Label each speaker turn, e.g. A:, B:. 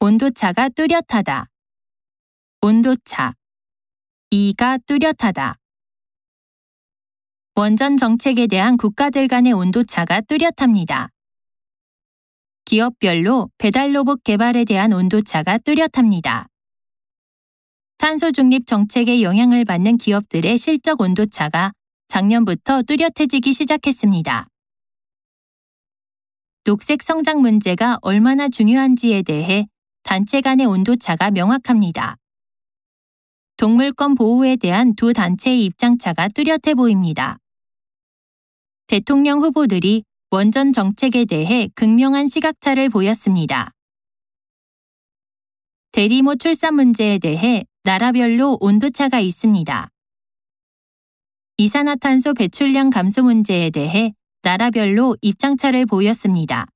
A: 온도차가 뚜렷하다. 온도차. 이가 뚜렷하다. 원전 정책에 대한 국가들 간의 온도차가 뚜렷합니다. 기업별로 배달 로봇 개발에 대한 온도차가 뚜렷합니다. 탄소 중립 정책에 영향을 받는 기업들의 실적 온도차가 작년부터 뚜렷해지기 시작했습니다. 녹색 성장 문제가 얼마나 중요한지에 대해 단체 간의 온도차가 명확합니다. 동물권 보호에 대한 두 단체의 입장차가 뚜렷해 보입니다. 대통령 후보들이 원전 정책에 대해 극명한 시각차를 보였습니다. 대리모 출산 문제에 대해 나라별로 온도차가 있습니다. 이산화탄소 배출량 감소 문제에 대해 나라별로 입장차를 보였습니다.